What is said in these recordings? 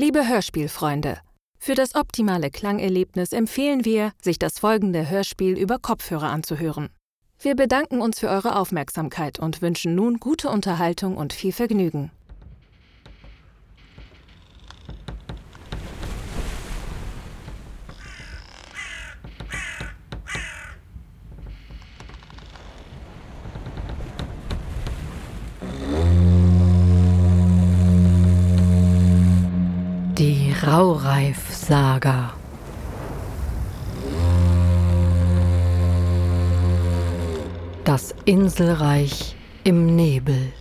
Liebe Hörspielfreunde, für das optimale Klangerlebnis empfehlen wir, sich das folgende Hörspiel über Kopfhörer anzuhören. Wir bedanken uns für eure Aufmerksamkeit und wünschen nun gute Unterhaltung und viel Vergnügen. Die Raureif-Saga. Das Inselreich im Nebel.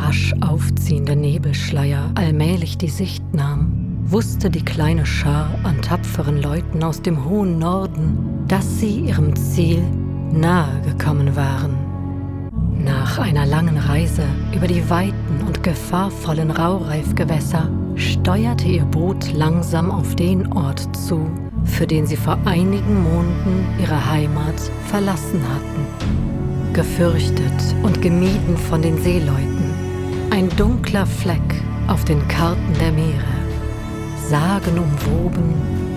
Rasch aufziehende Nebelschleier allmählich die Sicht nahm, wusste die kleine Schar an tapferen Leuten aus dem hohen Norden, dass sie ihrem Ziel nahe gekommen waren. Nach einer langen Reise über die weiten und gefahrvollen Raureifgewässer steuerte ihr Boot langsam auf den Ort zu, für den sie vor einigen Monaten ihre Heimat verlassen hatten. Gefürchtet und gemieden von den Seeleuten, ein dunkler Fleck auf den Karten der Meere sagenumwoben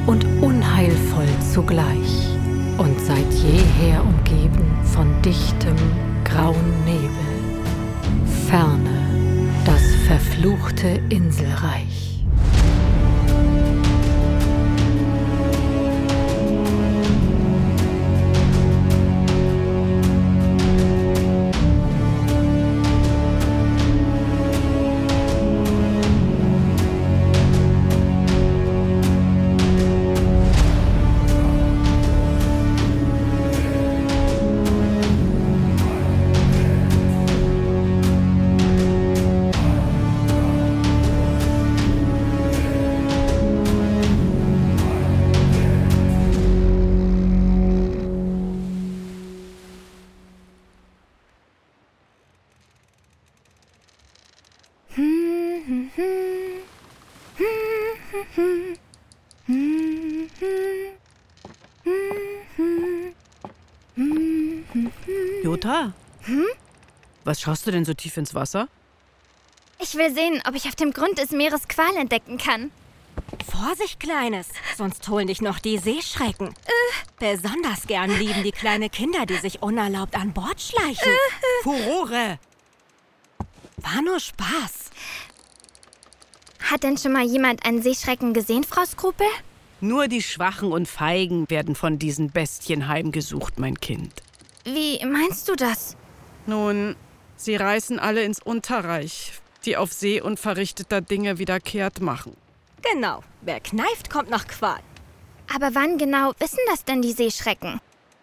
und unheilvoll zugleich und seit jeher umgeben von dichtem, grauen Nebel. Ferne das verfluchte Inselreich. Was schaust du denn so tief ins Wasser? Ich will sehen, ob ich auf dem Grund des Meeres Qual entdecken kann. Vorsicht, Kleines, sonst holen dich noch die Seeschrecken. Besonders gern lieben die kleine Kinder, die sich unerlaubt an Bord schleichen. Furore! War nur Spaß. Hat denn schon mal jemand einen Seeschrecken gesehen, Frau Skrupel? Nur die Schwachen und Feigen werden von diesen Bestien heimgesucht, mein Kind. Wie meinst du das? Nun, sie reisen alle ins Unterreich, die auf See unverrichteter Dinge wieder kehrt machen. Genau, wer kneift, kommt nach Qual. Aber wann genau wissen das denn die Seeschrecken?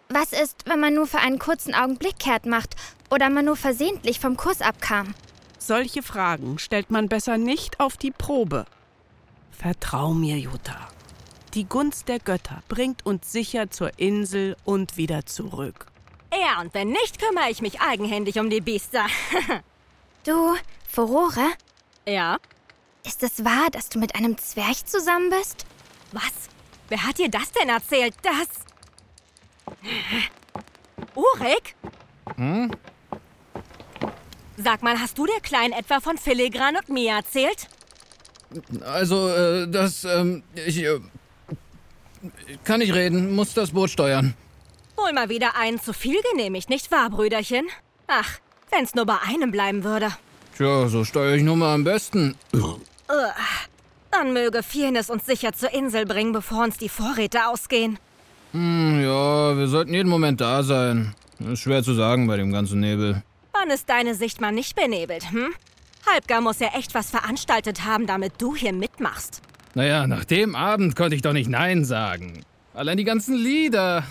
Was ist, wenn man nur für einen kurzen Augenblick kehrt macht oder man nur versehentlich vom Kurs abkam? Solche Fragen stellt man besser nicht auf die Probe. Vertrau mir, Jutta. Die Gunst der Götter bringt uns sicher zur Insel und wieder zurück. Ja, und wenn nicht, kümmere ich mich eigenhändig um die Biester. Du, Furore, ja? ist es wahr, dass du mit einem Zwerg zusammen bist? Was? Wer hat dir das denn erzählt? Das. Urik? Hm? Sag mal, hast du der Kleinen etwa von Filigran und mir erzählt? Also, äh, das, ähm, ich, äh, kann nicht reden, muss das Boot steuern. Wohl mal wieder einen zu viel genehmigt, nicht wahr, Brüderchen? Ach, wenn's nur bei einem bleiben würde. Tja, so steuere ich nun mal am besten. Dann möge Firnis uns sicher zur Insel bringen, bevor uns die Vorräte ausgehen. Hm, ja, wir sollten jeden Moment da sein. Ist schwer zu sagen bei dem ganzen Nebel. Wann ist deine Sicht mal nicht benebelt, hm? Halbgar muss ja echt was veranstaltet haben, damit du hier mitmachst. Naja, nach dem Abend konnte ich doch nicht Nein sagen. Allein die ganzen Lieder.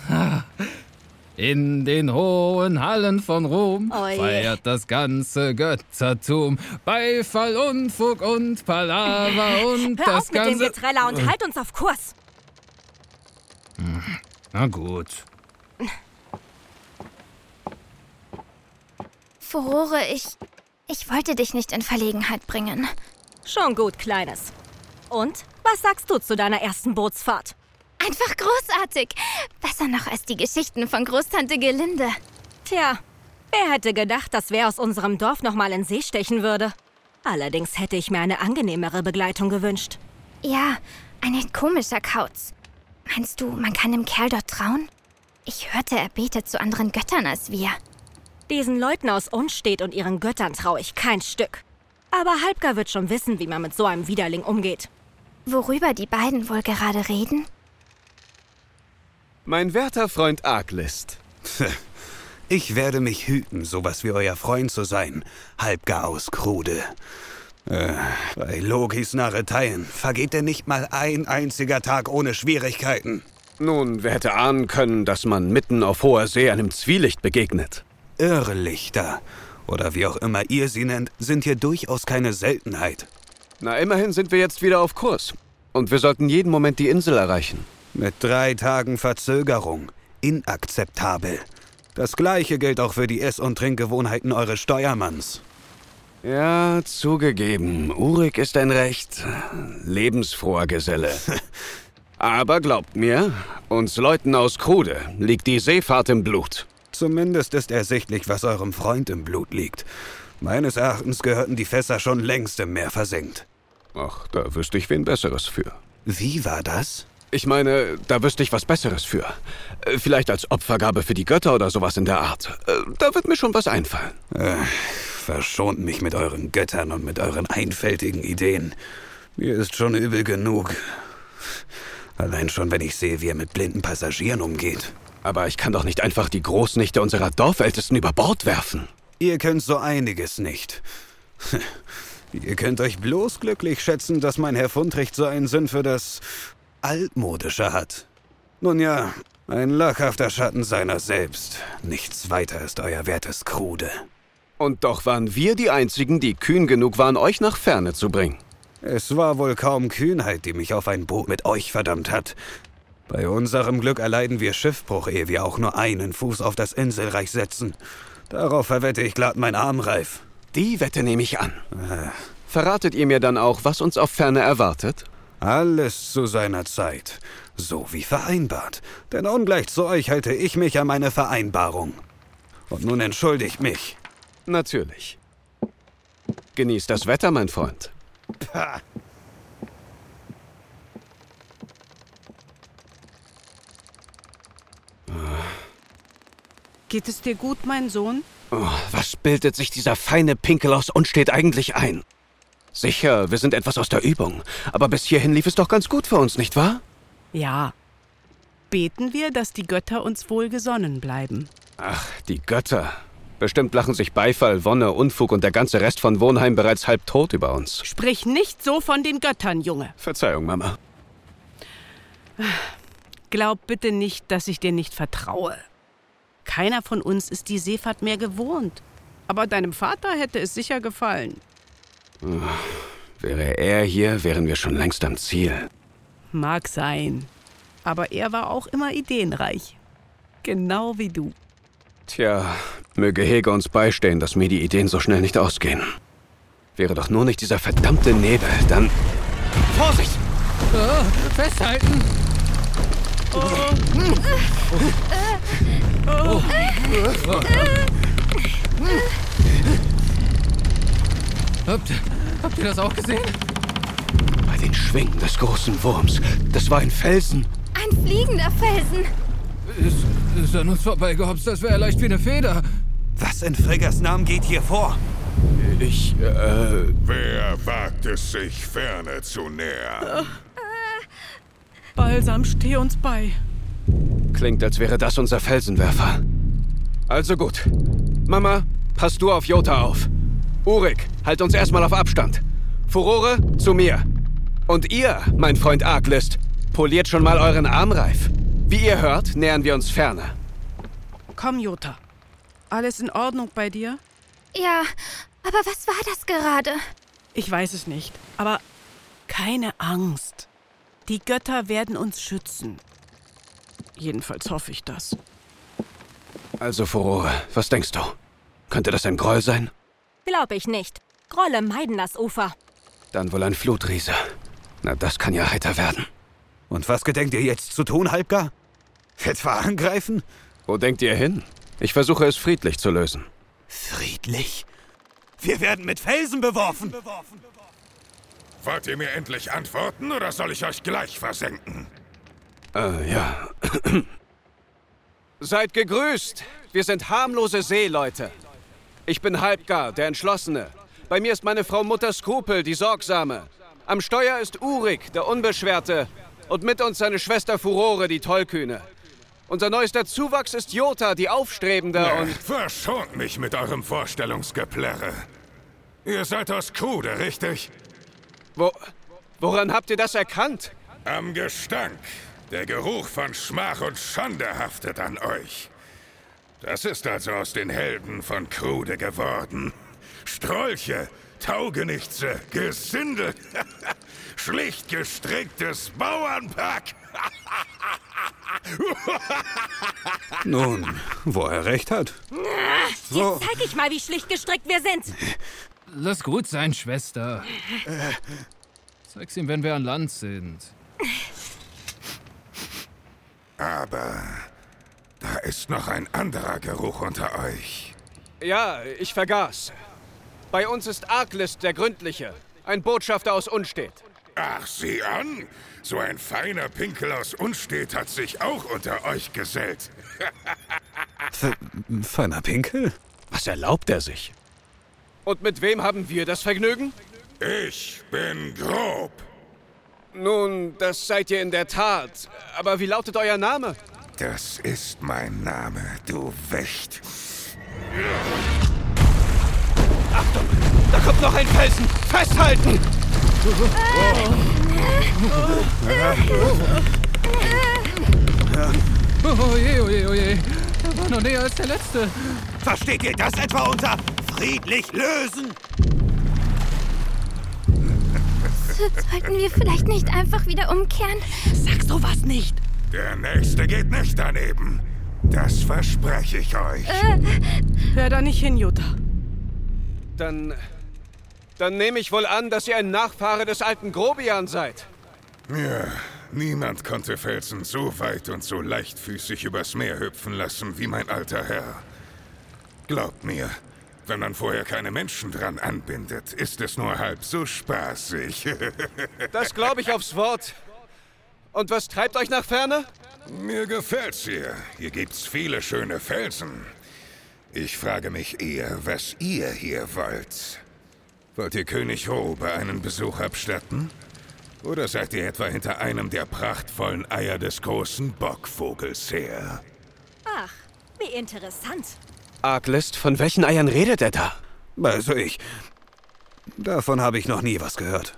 In den hohen Hallen von Rom Oh feiert das ganze Göttertum Beifall, Unfug und Palaver und Hör das auf mit dem ganze... Getreller und halt uns auf Kurs. Na gut. Furore, ich. Ich wollte dich nicht in Verlegenheit bringen. Schon gut, Kleines. Und was sagst du zu deiner ersten Bootsfahrt? Einfach großartig. Besser noch als die Geschichten von Großtante Gelinde. Tja, wer hätte gedacht, dass wer aus unserem Dorf nochmal in See stechen würde? Allerdings hätte ich mir eine angenehmere Begleitung gewünscht. Ja, ein echt komischer Kauz. Meinst du, man kann dem Kerl dort trauen? Ich hörte, er betet zu anderen Göttern als wir. Diesen Leuten aus Unstedt und ihren Göttern traue ich kein Stück. Aber Halbgar wird schon wissen, wie man mit so einem Widerling umgeht. Worüber die beiden wohl gerade reden? Mein werter Freund Arglist. Ich werde mich hüten, sowas wie euer Freund zu sein. Halbgar aus Krude. Äh, bei Logis Narreteien vergeht denn nicht mal ein einziger Tag ohne Schwierigkeiten. Nun, wer hätte ahnen können, dass man mitten auf hoher See einem Zwielicht begegnet? Irrlichter, oder wie auch immer ihr sie nennt, sind hier durchaus keine Seltenheit. Na, immerhin sind wir jetzt wieder auf Kurs. Und wir sollten jeden Moment die Insel erreichen. Mit drei Tagen Verzögerung. Inakzeptabel. Das gleiche gilt auch für die Ess- und Trinkgewohnheiten eures Steuermanns. Ja, zugegeben. Urik ist ein recht lebensfroher Geselle. Aber glaubt mir, uns Leuten aus Krude liegt die Seefahrt im Blut. Zumindest ist ersichtlich, was eurem Freund im Blut liegt. Meines Erachtens gehörten die Fässer schon längst im Meer versenkt. Ach, da wüsste ich wen Besseres für. Wie war das? Ich meine, da wüsste ich was Besseres für. Äh, Vielleicht als Opfergabe für die Götter oder sowas in der Art. Äh, Da wird mir schon was einfallen. Äh, verschont mich mit euren Göttern und mit euren einfältigen Ideen. Mir ist schon übel genug. Allein schon, wenn ich sehe, wie er mit blinden Passagieren umgeht. Aber ich kann doch nicht einfach die Großnichte unserer Dorfältesten über Bord werfen. Ihr könnt so einiges nicht. Ihr könnt euch bloß glücklich schätzen, dass mein Herr Fundrecht so einen Sinn für das Altmodische hat. Nun ja, ein lachhafter Schatten seiner selbst. Nichts weiter ist euer wertes Krude. Und doch waren wir die Einzigen, die kühn genug waren, euch nach Ferne zu bringen. Es war wohl kaum Kühnheit, die mich auf ein Boot mit euch verdammt hat. Bei unserem Glück erleiden wir Schiffbruch, ehe wir auch nur einen Fuß auf das Inselreich setzen. Darauf verwette ich glatt mein Armreif. Die Wette nehme ich an. Verratet ihr mir dann auch, was uns auf Ferne erwartet? Alles zu seiner Zeit. So wie vereinbart. Denn ungleich zu euch halte ich mich an meine Vereinbarung. Und nun entschuldigt mich. Natürlich. Genießt das Wetter, mein Freund. Pah. Geht es dir gut, mein Sohn? Oh, was bildet sich dieser feine Pinkel aus Unstedt eigentlich ein? Sicher, wir sind etwas aus der Übung. Aber bis hierhin lief es doch ganz gut für uns, nicht wahr? Ja. Beten wir, dass die Götter uns wohlgesonnen bleiben. Ach, die Götter. Bestimmt lachen sich Beifall, Wonne, Unfug und der ganze Rest von Wohnheim bereits halb tot über uns. Sprich nicht so von den Göttern, Junge. Verzeihung, Mama. Glaub bitte nicht, dass ich dir nicht vertraue. Keiner von uns ist die Seefahrt mehr gewohnt. Aber deinem Vater hätte es sicher gefallen. Wäre er hier, wären wir schon längst am Ziel. Mag sein. Aber er war auch immer ideenreich. Genau wie du. Tja, möge Hege uns beistehen, dass mir die Ideen so schnell nicht ausgehen. Wäre doch nur nicht dieser verdammte Nebel, dann. Vorsicht! Festhalten! Habt, habt ihr das auch gesehen? Bei den Schwingen des großen Wurms. Das war ein Felsen. Ein fliegender Felsen. Ist, ist an uns vorbeigehopst, das wäre leicht wie eine Feder. Was in Friggers Namen geht hier vor? Ich, äh. Wer wagt es sich ferne zu nähern? Balsam, steh uns bei. Klingt, als wäre das unser Felsenwerfer. Also gut. Mama, pass du auf Jota auf. Urik, halt uns erstmal auf Abstand. Furore, zu mir. Und ihr, mein Freund Arglist, poliert schon mal euren Armreif. Wie ihr hört, nähern wir uns ferner. Komm, Jota. Alles in Ordnung bei dir? Ja, aber was war das gerade? Ich weiß es nicht. Aber keine Angst. Die Götter werden uns schützen. Jedenfalls hoffe ich das. Also, Furore, was denkst du? Könnte das ein Groll sein? Glaub ich nicht. Grolle meiden das Ufer. Dann wohl ein Flutriese. Na, das kann ja heiter werden. Und was gedenkt ihr jetzt zu tun, Halbgar? Etwa angreifen? Wo denkt ihr hin? Ich versuche es friedlich zu lösen. Friedlich? Wir werden mit Felsen beworfen. Wollt ihr mir endlich antworten oder soll ich euch gleich versenken? Äh, ja. Seid gegrüßt. Wir sind harmlose Seeleute. Ich bin Halbgar, der Entschlossene. Bei mir ist meine Frau Mutter Skrupel, die Sorgsame. Am Steuer ist Urik, der Unbeschwerte. Und mit uns seine Schwester Furore, die Tollkühne. Unser neuester Zuwachs ist Jota, die Aufstrebende Äh, und... Verschont mich mit eurem Vorstellungsgeplärre. Ihr seid aus Krude, richtig? Wo, woran habt ihr das erkannt? Am Gestank. Der Geruch von Schmach und Schande haftet an euch. Das ist also aus den Helden von Krude geworden. Strolche, Taugenichtse, Gesindel, schlicht gestricktes Bauernpack. Nun, wo er recht hat. Jetzt zeig ich mal, wie schlicht gestrickt wir sind. Lass gut sein, Schwester. Zeig's ihm, wenn wir an Land sind. Aber da ist noch ein anderer Geruch unter euch. Ja, ich vergaß. Bei uns ist Arklist der Gründliche, ein Botschafter aus Unstet. Ach, sieh an! So ein feiner Pinkel aus Unstet hat sich auch unter euch gesellt. Feiner Pinkel? Was erlaubt er sich? Und mit wem haben wir das Vergnügen? Ich bin grob. Nun, das seid ihr in der Tat. Aber wie lautet euer Name? Das ist mein Name, du Wächt. Da kommt noch ein Felsen! Festhalten! Oh je, oh je, oh je. Er war noch näher als der letzte. Versteht ihr das etwa unter friedlich lösen? Sollten wir vielleicht nicht einfach wieder umkehren? Sag sowas nicht. Der nächste geht nicht daneben. Das verspreche ich euch. Hör da nicht hin, Jutta. Dann. Dann nehme ich wohl an, dass ihr ein Nachfahre des alten Grobian seid. Ja, niemand konnte Felsen so weit und so leichtfüßig übers Meer hüpfen lassen wie mein alter Herr. Glaubt mir, wenn man vorher keine Menschen dran anbindet, ist es nur halb so spaßig. Das glaube ich aufs Wort. Und was treibt euch nach Ferne? Mir gefällt's hier. Hier gibt's viele schöne Felsen. Ich frage mich eher, was ihr hier wollt. Wollt ihr König Robe einen Besuch abstatten? Oder seid ihr etwa hinter einem der prachtvollen Eier des großen Bockvogels her? Ach, wie interessant. Arglist, von welchen Eiern redet er da? Also ich. Davon habe ich noch nie was gehört.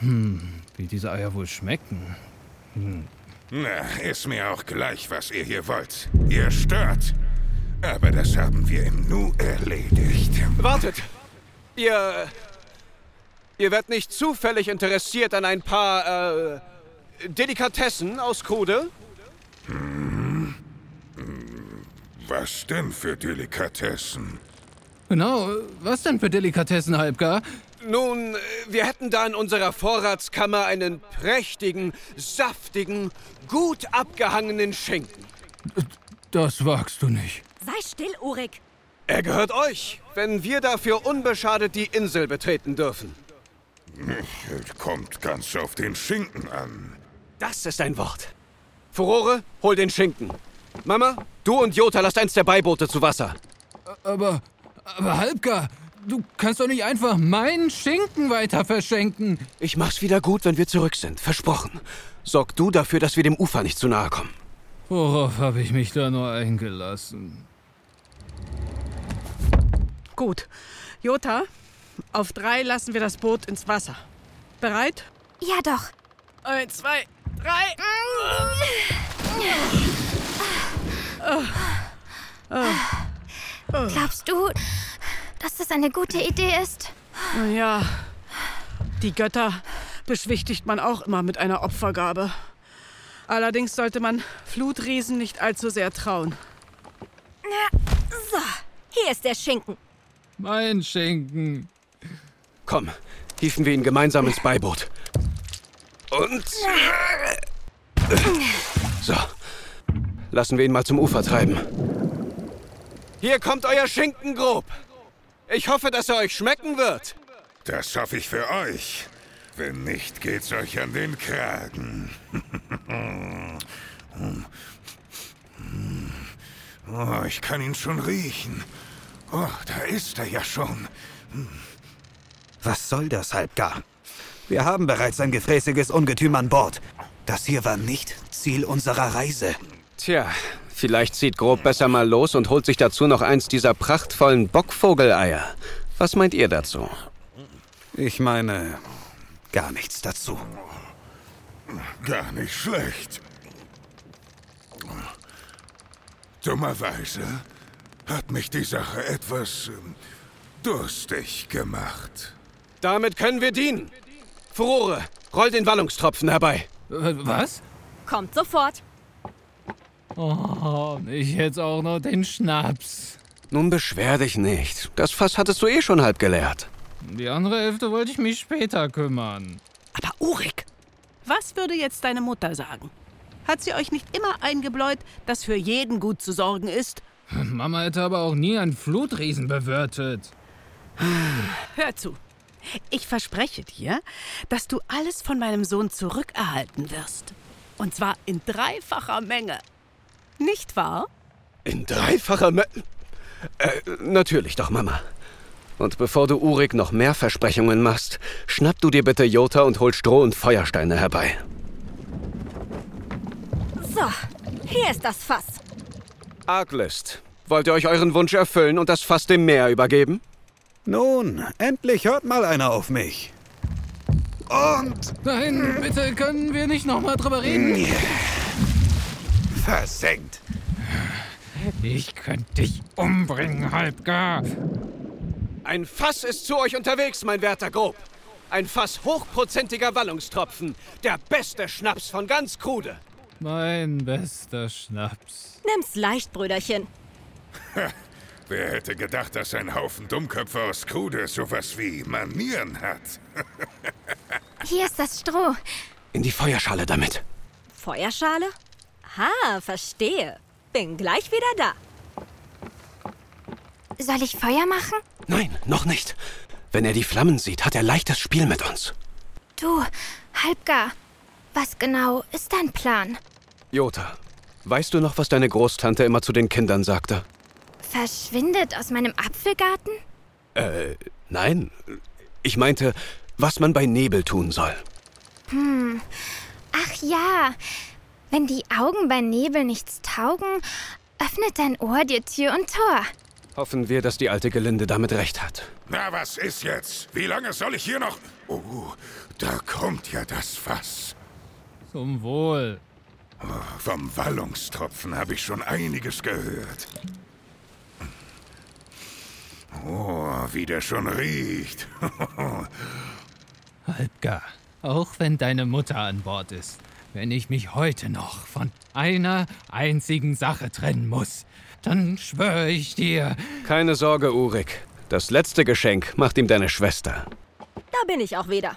Wie diese Eier wohl schmecken. Na, ist mir auch gleich, was ihr hier wollt. Ihr stört. Aber das haben wir im Nu erledigt. Wartet! Ihr. Ihr werdet nicht zufällig interessiert an ein paar, äh. Delikatessen aus Krude? Was denn für Delikatessen? Genau, was denn für Delikatessen, Halbgar? Nun, wir hätten da in unserer Vorratskammer einen prächtigen, saftigen, gut abgehangenen Schinken. Das wagst du nicht. Sei still, Urik. Er gehört euch, wenn wir dafür unbeschadet die Insel betreten dürfen. Kommt ganz auf den Schinken an. Das ist ein Wort. Furore, hol den Schinken. Mama, du und Jota lasst eins der Beiboote zu Wasser. Aber, aber Halbgar, du kannst doch nicht einfach meinen Schinken weiter verschenken. Ich mach's wieder gut, wenn wir zurück sind. Versprochen. Sorg du dafür, dass wir dem Ufer nicht zu nahe kommen. Worauf habe ich mich da nur eingelassen? Gut. Jota, auf drei lassen wir das Boot ins Wasser. Bereit? Ja, doch. Eins, zwei, drei. Glaubst du, dass das eine gute Idee ist? Ja, die Götter beschwichtigt man auch immer mit einer Opfergabe. Allerdings sollte man Flutriesen nicht allzu sehr trauen. So, hier ist der Schinken. Mein Schinken. Komm, hieven wir ihn gemeinsam ins Beiboot. Und. So. Lassen wir ihn mal zum Ufer treiben. Hier kommt euer Schinken grob. Ich hoffe, dass er euch schmecken wird. Das hoffe ich für euch. Wenn nicht, geht's euch an den Kragen. Oh, ich kann ihn schon riechen. Oh, da ist er ja schon. Was soll das, Halbgar? Wir haben bereits ein gefräßiges Ungetüm an Bord. Das hier war nicht Ziel unserer Reise. Tja, vielleicht zieht Grob besser mal los und holt sich dazu noch eins dieser prachtvollen Bockvogeleier. Was meint ihr dazu? Ich meine, gar nichts dazu. Gar nicht schlecht. Dummerweise hat mich die Sache etwas ähm, durstig gemacht. Damit können wir dienen. Furore, roll den Wallungstropfen herbei. Äh, Was? Kommt sofort. Oh, nicht jetzt auch noch den Schnaps. Nun beschwer dich nicht. Das Fass hattest du eh schon halb geleert. Die andere Hälfte wollte ich mich später kümmern. Aber Urik, was würde jetzt deine Mutter sagen? Hat sie euch nicht immer eingebläut, dass für jeden gut zu sorgen ist? Mama hätte aber auch nie einen Flutriesen bewirtet. Hör zu. Ich verspreche dir, dass du alles von meinem Sohn zurückerhalten wirst. Und zwar in dreifacher Menge. Nicht wahr? In dreifacher Me äh, natürlich doch, Mama. Und bevor du Urik noch mehr Versprechungen machst, schnapp du dir bitte Jota und hol Stroh und Feuersteine herbei. So, hier ist das Fass. Arglist, wollt ihr euch euren Wunsch erfüllen und das Fass dem Meer übergeben? Nun, endlich hört mal einer auf mich. Und Nein, bitte können wir nicht nochmal drüber reden? versenkt. Ich könnte dich umbringen, Halbgar. Ein Fass ist zu euch unterwegs, mein werter Grob. Ein Fass hochprozentiger Wallungstropfen. Der beste Schnaps von ganz Krude. Mein bester Schnaps. Nimm's leicht, Brüderchen. Wer hätte gedacht, dass ein Haufen Dummköpfe aus Krude sowas wie Manieren hat? Hier ist das Stroh. In die Feuerschale damit. Feuerschale? Ha, verstehe. Bin gleich wieder da. Soll ich Feuer machen? Nein, noch nicht. Wenn er die Flammen sieht, hat er leichtes Spiel mit uns. Du, Halbgar. Was genau ist dein Plan? Jota, weißt du noch, was deine Großtante immer zu den Kindern sagte? Verschwindet aus meinem Apfelgarten? Äh, nein. Ich meinte, was man bei Nebel tun soll. Ach ja. Wenn die Augen bei Nebel nichts taugen, öffnet dein Ohr dir Tür und Tor. Hoffen wir, dass die alte Gelinde damit recht hat. Na, was ist jetzt? Wie lange soll ich hier noch... Oh, da kommt ja das Fass. Zum Wohl. Vom Wallungstropfen habe ich schon einiges gehört. Oh, wie der schon riecht. Halbgar, auch wenn deine Mutter an Bord ist, wenn ich mich heute noch von einer einzigen Sache trennen muss, dann schwöre ich dir, Keine Sorge, Urik. Das letzte Geschenk macht ihm deine Schwester. Da bin ich auch wieder.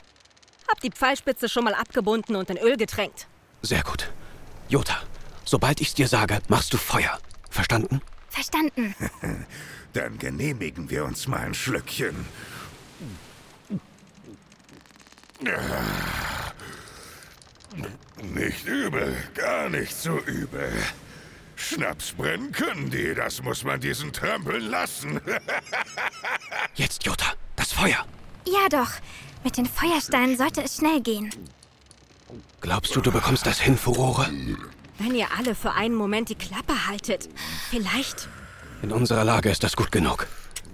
Hab die Pfeilspitze schon mal abgebunden und in Öl getränkt. Sehr gut. Jota, sobald ich's dir sage, machst du Feuer. Verstanden? Verstanden. Dann genehmigen wir uns mal ein Schlückchen. Nicht übel, gar nicht so übel. Schnaps brennen können die, das muss man diesen trampeln lassen. Jetzt, Jota, das Feuer. Ja doch. Mit den Feuersteinen sollte es schnell gehen. Glaubst du, du bekommst das hin, Furore? Wenn ihr alle für einen Moment die Klappe haltet. Vielleicht. In unserer Lage ist das gut genug.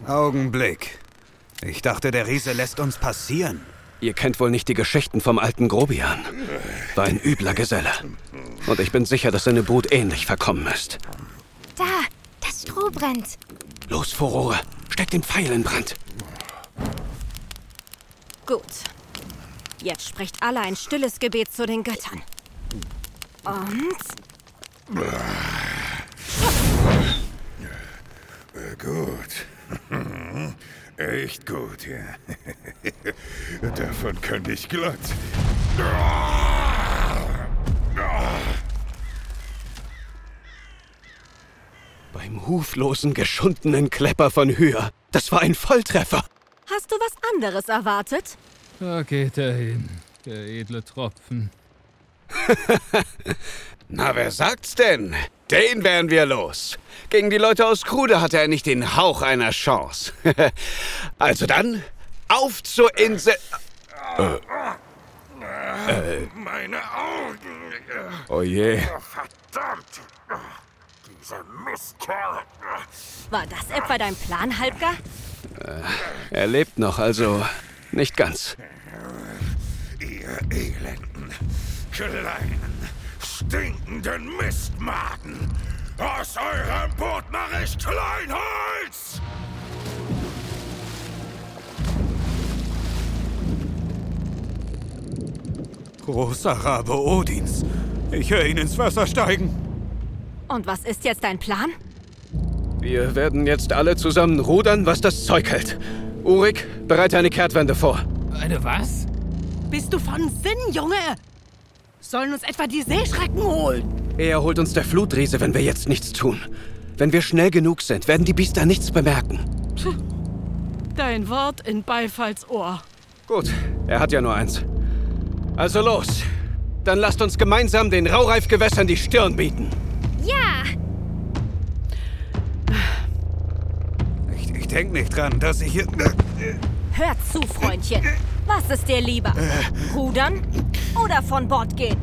Augenblick. Ich dachte, der Riese lässt uns passieren. Ihr kennt wohl nicht die Geschichten vom alten Grobian. War ein übler Geselle. Und ich bin sicher, dass seine Brut ähnlich verkommen ist. Da, das Stroh brennt. Los, Furore, steck den Pfeil in Brand. Gut. Jetzt sprecht alle ein stilles Gebet zu den Göttern. Und Gut. Echt gut, ja. Davon könnte ich glatt. Beim huflosen, geschundenen Klepper von Hyr. Das war ein Volltreffer. Hast du was anderes erwartet? Da geht er hin, der edle Tropfen. Na, wer sagt's denn? Den wären wir los. Gegen die Leute aus Krude hatte er nicht den Hauch einer Chance. also dann, auf zur Insel. Meine Augen! Oh je. Verdammt! Dieser Mistkerl! War das etwa dein Plan, Halbgar? Er lebt noch, also nicht ganz. Ihr elenden, kleinen, stinkenden Mistmaden! Aus eurem Boot mache ich Kleinholz! Großer Rabe Odins. Ich höre ihn ins Wasser steigen. Und was ist jetzt dein Plan? Wir werden jetzt alle zusammen rudern, was das Zeug hält. Urik, bereite eine Kehrtwende vor. Eine was? Bist du von Sinn, Junge? Sollen uns etwa die Seeschrecken holen? Er holt uns der Flutriese, wenn wir jetzt nichts tun. Wenn wir schnell genug sind, werden die Biester nichts bemerken. Dein Wort in Beifallsohr. Gut, er hat ja nur eins. Also los. Dann lasst uns gemeinsam den Raureifgewässern die Stirn bieten. Denke nicht dran, dass ich hier. Hör zu, Freundchen. Was ist dir lieber? Rudern oder von Bord gehen?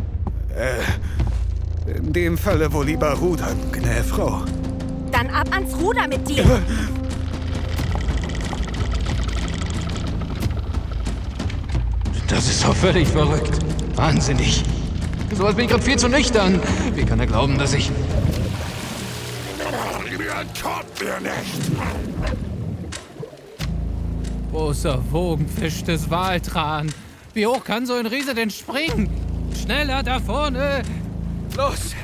In dem Falle wohl lieber rudern, gnä Frau. Dann ab ans Ruder mit dir. Das ist doch völlig verrückt. Wahnsinnig. Sowas bin ich gerade viel zu nüchtern. Wie kann er glauben, dass ich... Ihr entkommt mir nicht! Großer Wogenfisch des Waltran. Wie hoch kann so ein Riese denn springen? Schneller da vorne! Los!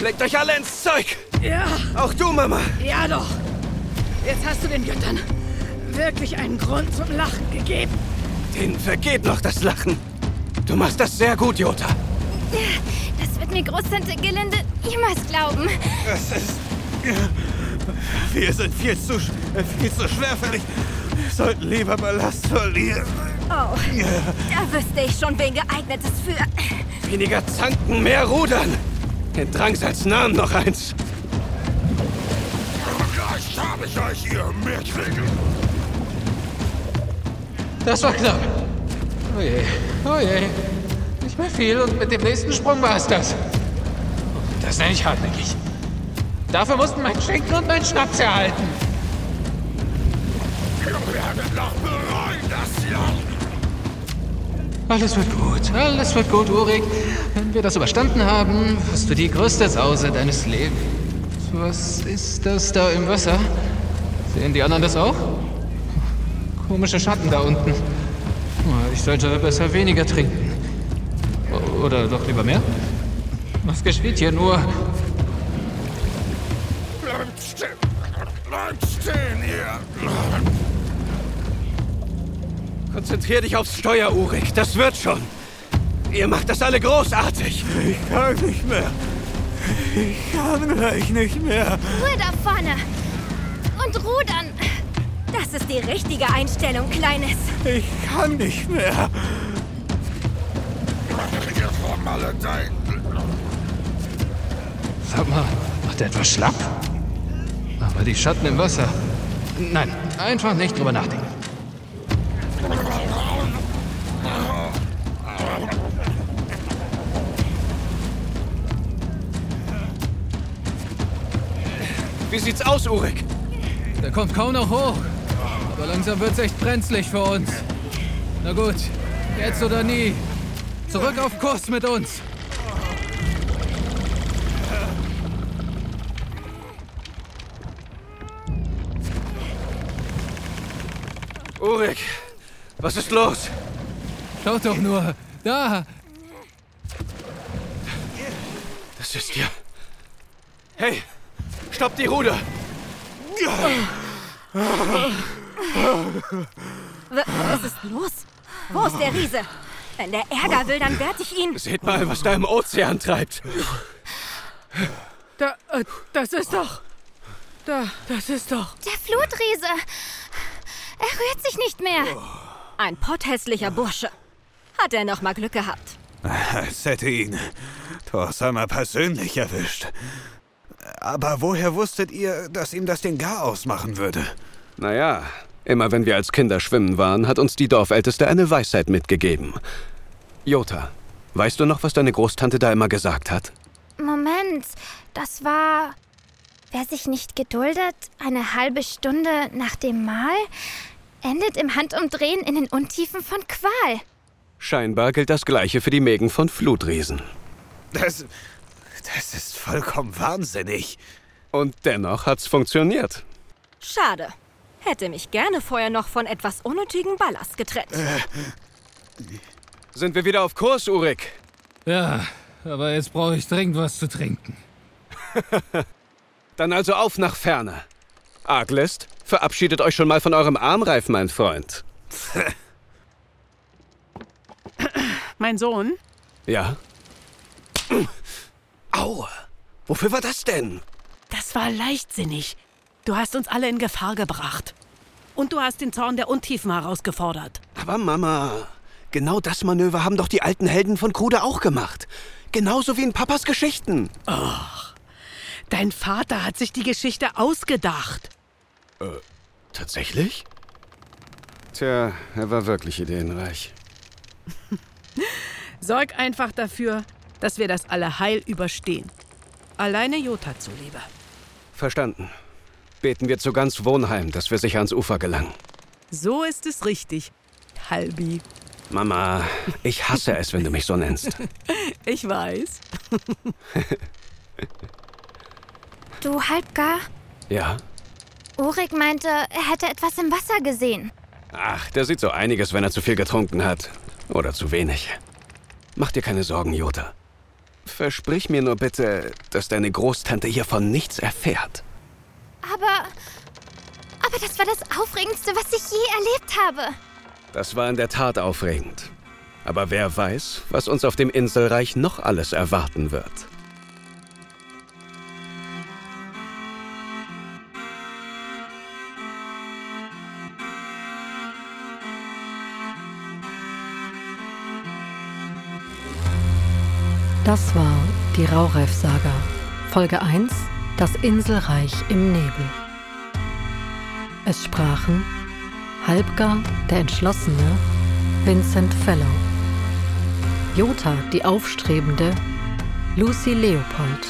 Legt euch alle ins Zeug! Ja, Auch du, Mama! ja doch. Jetzt hast du den Göttern wirklich einen Grund zum Lachen gegeben. Denen vergeht noch das Lachen. Du machst das sehr gut, Jota. das wird mir Großtante Gelinde niemals glauben. Das ist. Wir sind viel zu, äh, viel zu schwerfällig. Sollten lieber Ballast verlieren. Oh, da wüsste ich schon, wen geeignetes für. Weniger zanken, mehr rudern. In Drangsals Namen noch eins. Gleich habe ich euch, ihr Mickrigen! Das war knapp. Oh je, oh je. Nicht mehr viel und mit dem nächsten Sprung war es das. Das nenne ich hartnäckig. Dafür mussten mein Schenkel und mein Schnaps erhalten. Alles wird gut, alles wird gut, Urik. Wenn wir das überstanden haben, wirst du die größte Sause deines Lebens. Was ist das da im Wasser? Sehen die anderen das auch? Komische Schatten da unten. Ich sollte besser weniger trinken. Oder doch lieber mehr? Was geschieht hier nur? Bleibt stehen! Bleibt stehen, ihr! Konzentrier dich aufs Steuer, Urik. Das wird schon. Ihr macht das alle großartig. Ich kann nicht mehr. Ich kann gleich nicht mehr. Ruhe da vorne. Und rudern. Das ist die richtige Einstellung, Kleines. Ich kann nicht mehr. Ihr! Sag mal, macht er etwas schlapp? Aber die Schatten im Wasser. Nein, einfach nicht drüber nachdenken. Wie sieht's aus, Urik? Der kommt kaum noch hoch. Aber langsam wird's echt brenzlig für uns. Na gut, jetzt oder nie. Zurück auf Kurs mit uns. Urik, was ist los? Schaut doch nur. Da. Das ist ja... Hey, stopp die Ruder! Was ist los? Wo ist der Riese? Wenn der Ärger will, dann werd ich ihn. Seht mal, was da im Ozean treibt. Da, äh, das ist doch. Da, das ist doch. Der Flutriese. Er rührt sich nicht mehr. Ein potthässlicher Bursche. Hat er noch mal Glück gehabt. Es hätte ihn Torsama persönlich erwischt. Aber woher wusstet ihr, dass ihm das den Gar ausmachen würde? Naja, immer wenn wir als Kinder schwimmen waren, hat uns die Dorfälteste eine Weisheit mitgegeben. Jota, weißt du noch, was deine Großtante da immer gesagt hat? Moment, das war. Wer sich nicht geduldet, eine halbe Stunde nach dem Mahl, endet im Handumdrehen in den Untiefen von Qual. Scheinbar gilt das Gleiche für die Mägen von Flutriesen. Das. Das ist vollkommen wahnsinnig. Und dennoch hat's funktioniert. Schade. Hätte mich gerne vorher noch von etwas unnötigen Ballast getrennt. Sind wir wieder auf Kurs, Urik? Ja, aber jetzt brauche ich dringend was zu trinken. Dann also auf nach Ferne. Arglist, verabschiedet euch schon mal von eurem Armreif, mein Freund. Mein Sohn, Ja? Au! Wofür war das denn? das war leichtsinnig. Du hast uns alle in Gefahr gebracht. Und du hast den Zorn der Untiefen herausgefordert. Aber Mama, genau das Manöver haben doch die alten Helden von Krude auch gemacht. Genauso wie in Papas Geschichten. Dein Vater hat sich die Geschichte ausgedacht. Tatsächlich? Tja, er war wirklich ideenreich. Sorg einfach dafür, dass wir das alle heil überstehen. Alleine Jota zuliebe. Verstanden. Beten wir zu ganz Wohnheim, dass wir sicher ans Ufer gelangen. So ist es richtig, Halbi. Mama, ich hasse es, wenn du mich so nennst. Ich weiß. Du Halbgar? Ja? Urik meinte, er hätte etwas im Wasser gesehen. Ach, der sieht so einiges, wenn er zu viel getrunken hat. Oder zu wenig. Mach dir keine Sorgen, Jota. Versprich mir nur bitte, dass deine Großtante hiervon nichts erfährt. Aber. Aber das war das Aufregendste, was ich je erlebt habe. Das war in der Tat aufregend. Aber wer weiß, was uns auf dem Inselreich noch alles erwarten wird. Das war die Raureif-Saga, Folge 1, das Inselreich im Nebel. Es sprachen Halbgar, der Entschlossene, Vincent Fellow, Jota, die Aufstrebende, Lucy Leopold,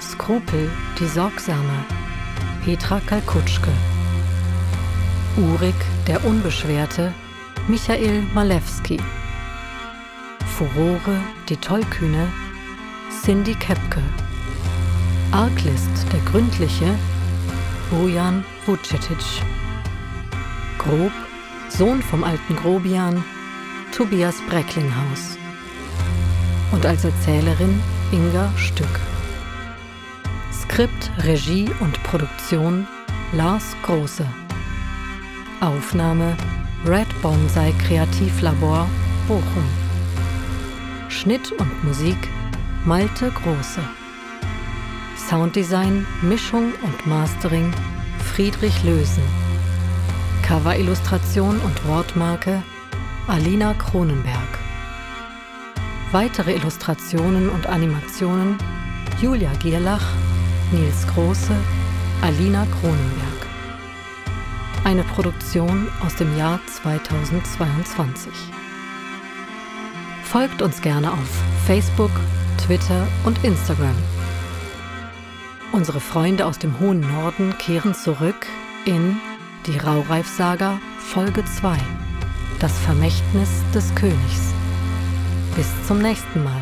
Skrupel, die Sorgsame, Petra Kalkutschke, Urik, der Unbeschwerte, Michael Malewski, Furore, die Tollkühne, Cindy Kepke. Arglist, der Gründliche, Bojan Vucetic. Grob, Sohn vom alten Grobian, Tobias Brecklinghaus. Und als Erzählerin Inga Stück. Skript, Regie und Produktion Lars Große. Aufnahme Red Bonsai Kreativlabor Bochum. Schnitt und Musik Malte Große. Sounddesign, Mischung und Mastering Friedrich Lösen. Coverillustration und Wortmarke Alina Kronenberg. Weitere Illustrationen und Animationen Julia Gierlach, Nils Große, Alina Kronenberg. Eine Produktion aus dem Jahr 2022. Folgt uns gerne auf Facebook, Twitter und Instagram. Unsere Freunde aus dem hohen Norden kehren zurück in die Raureif-Saga Folge 2. Das Vermächtnis des Königs. Bis zum nächsten Mal.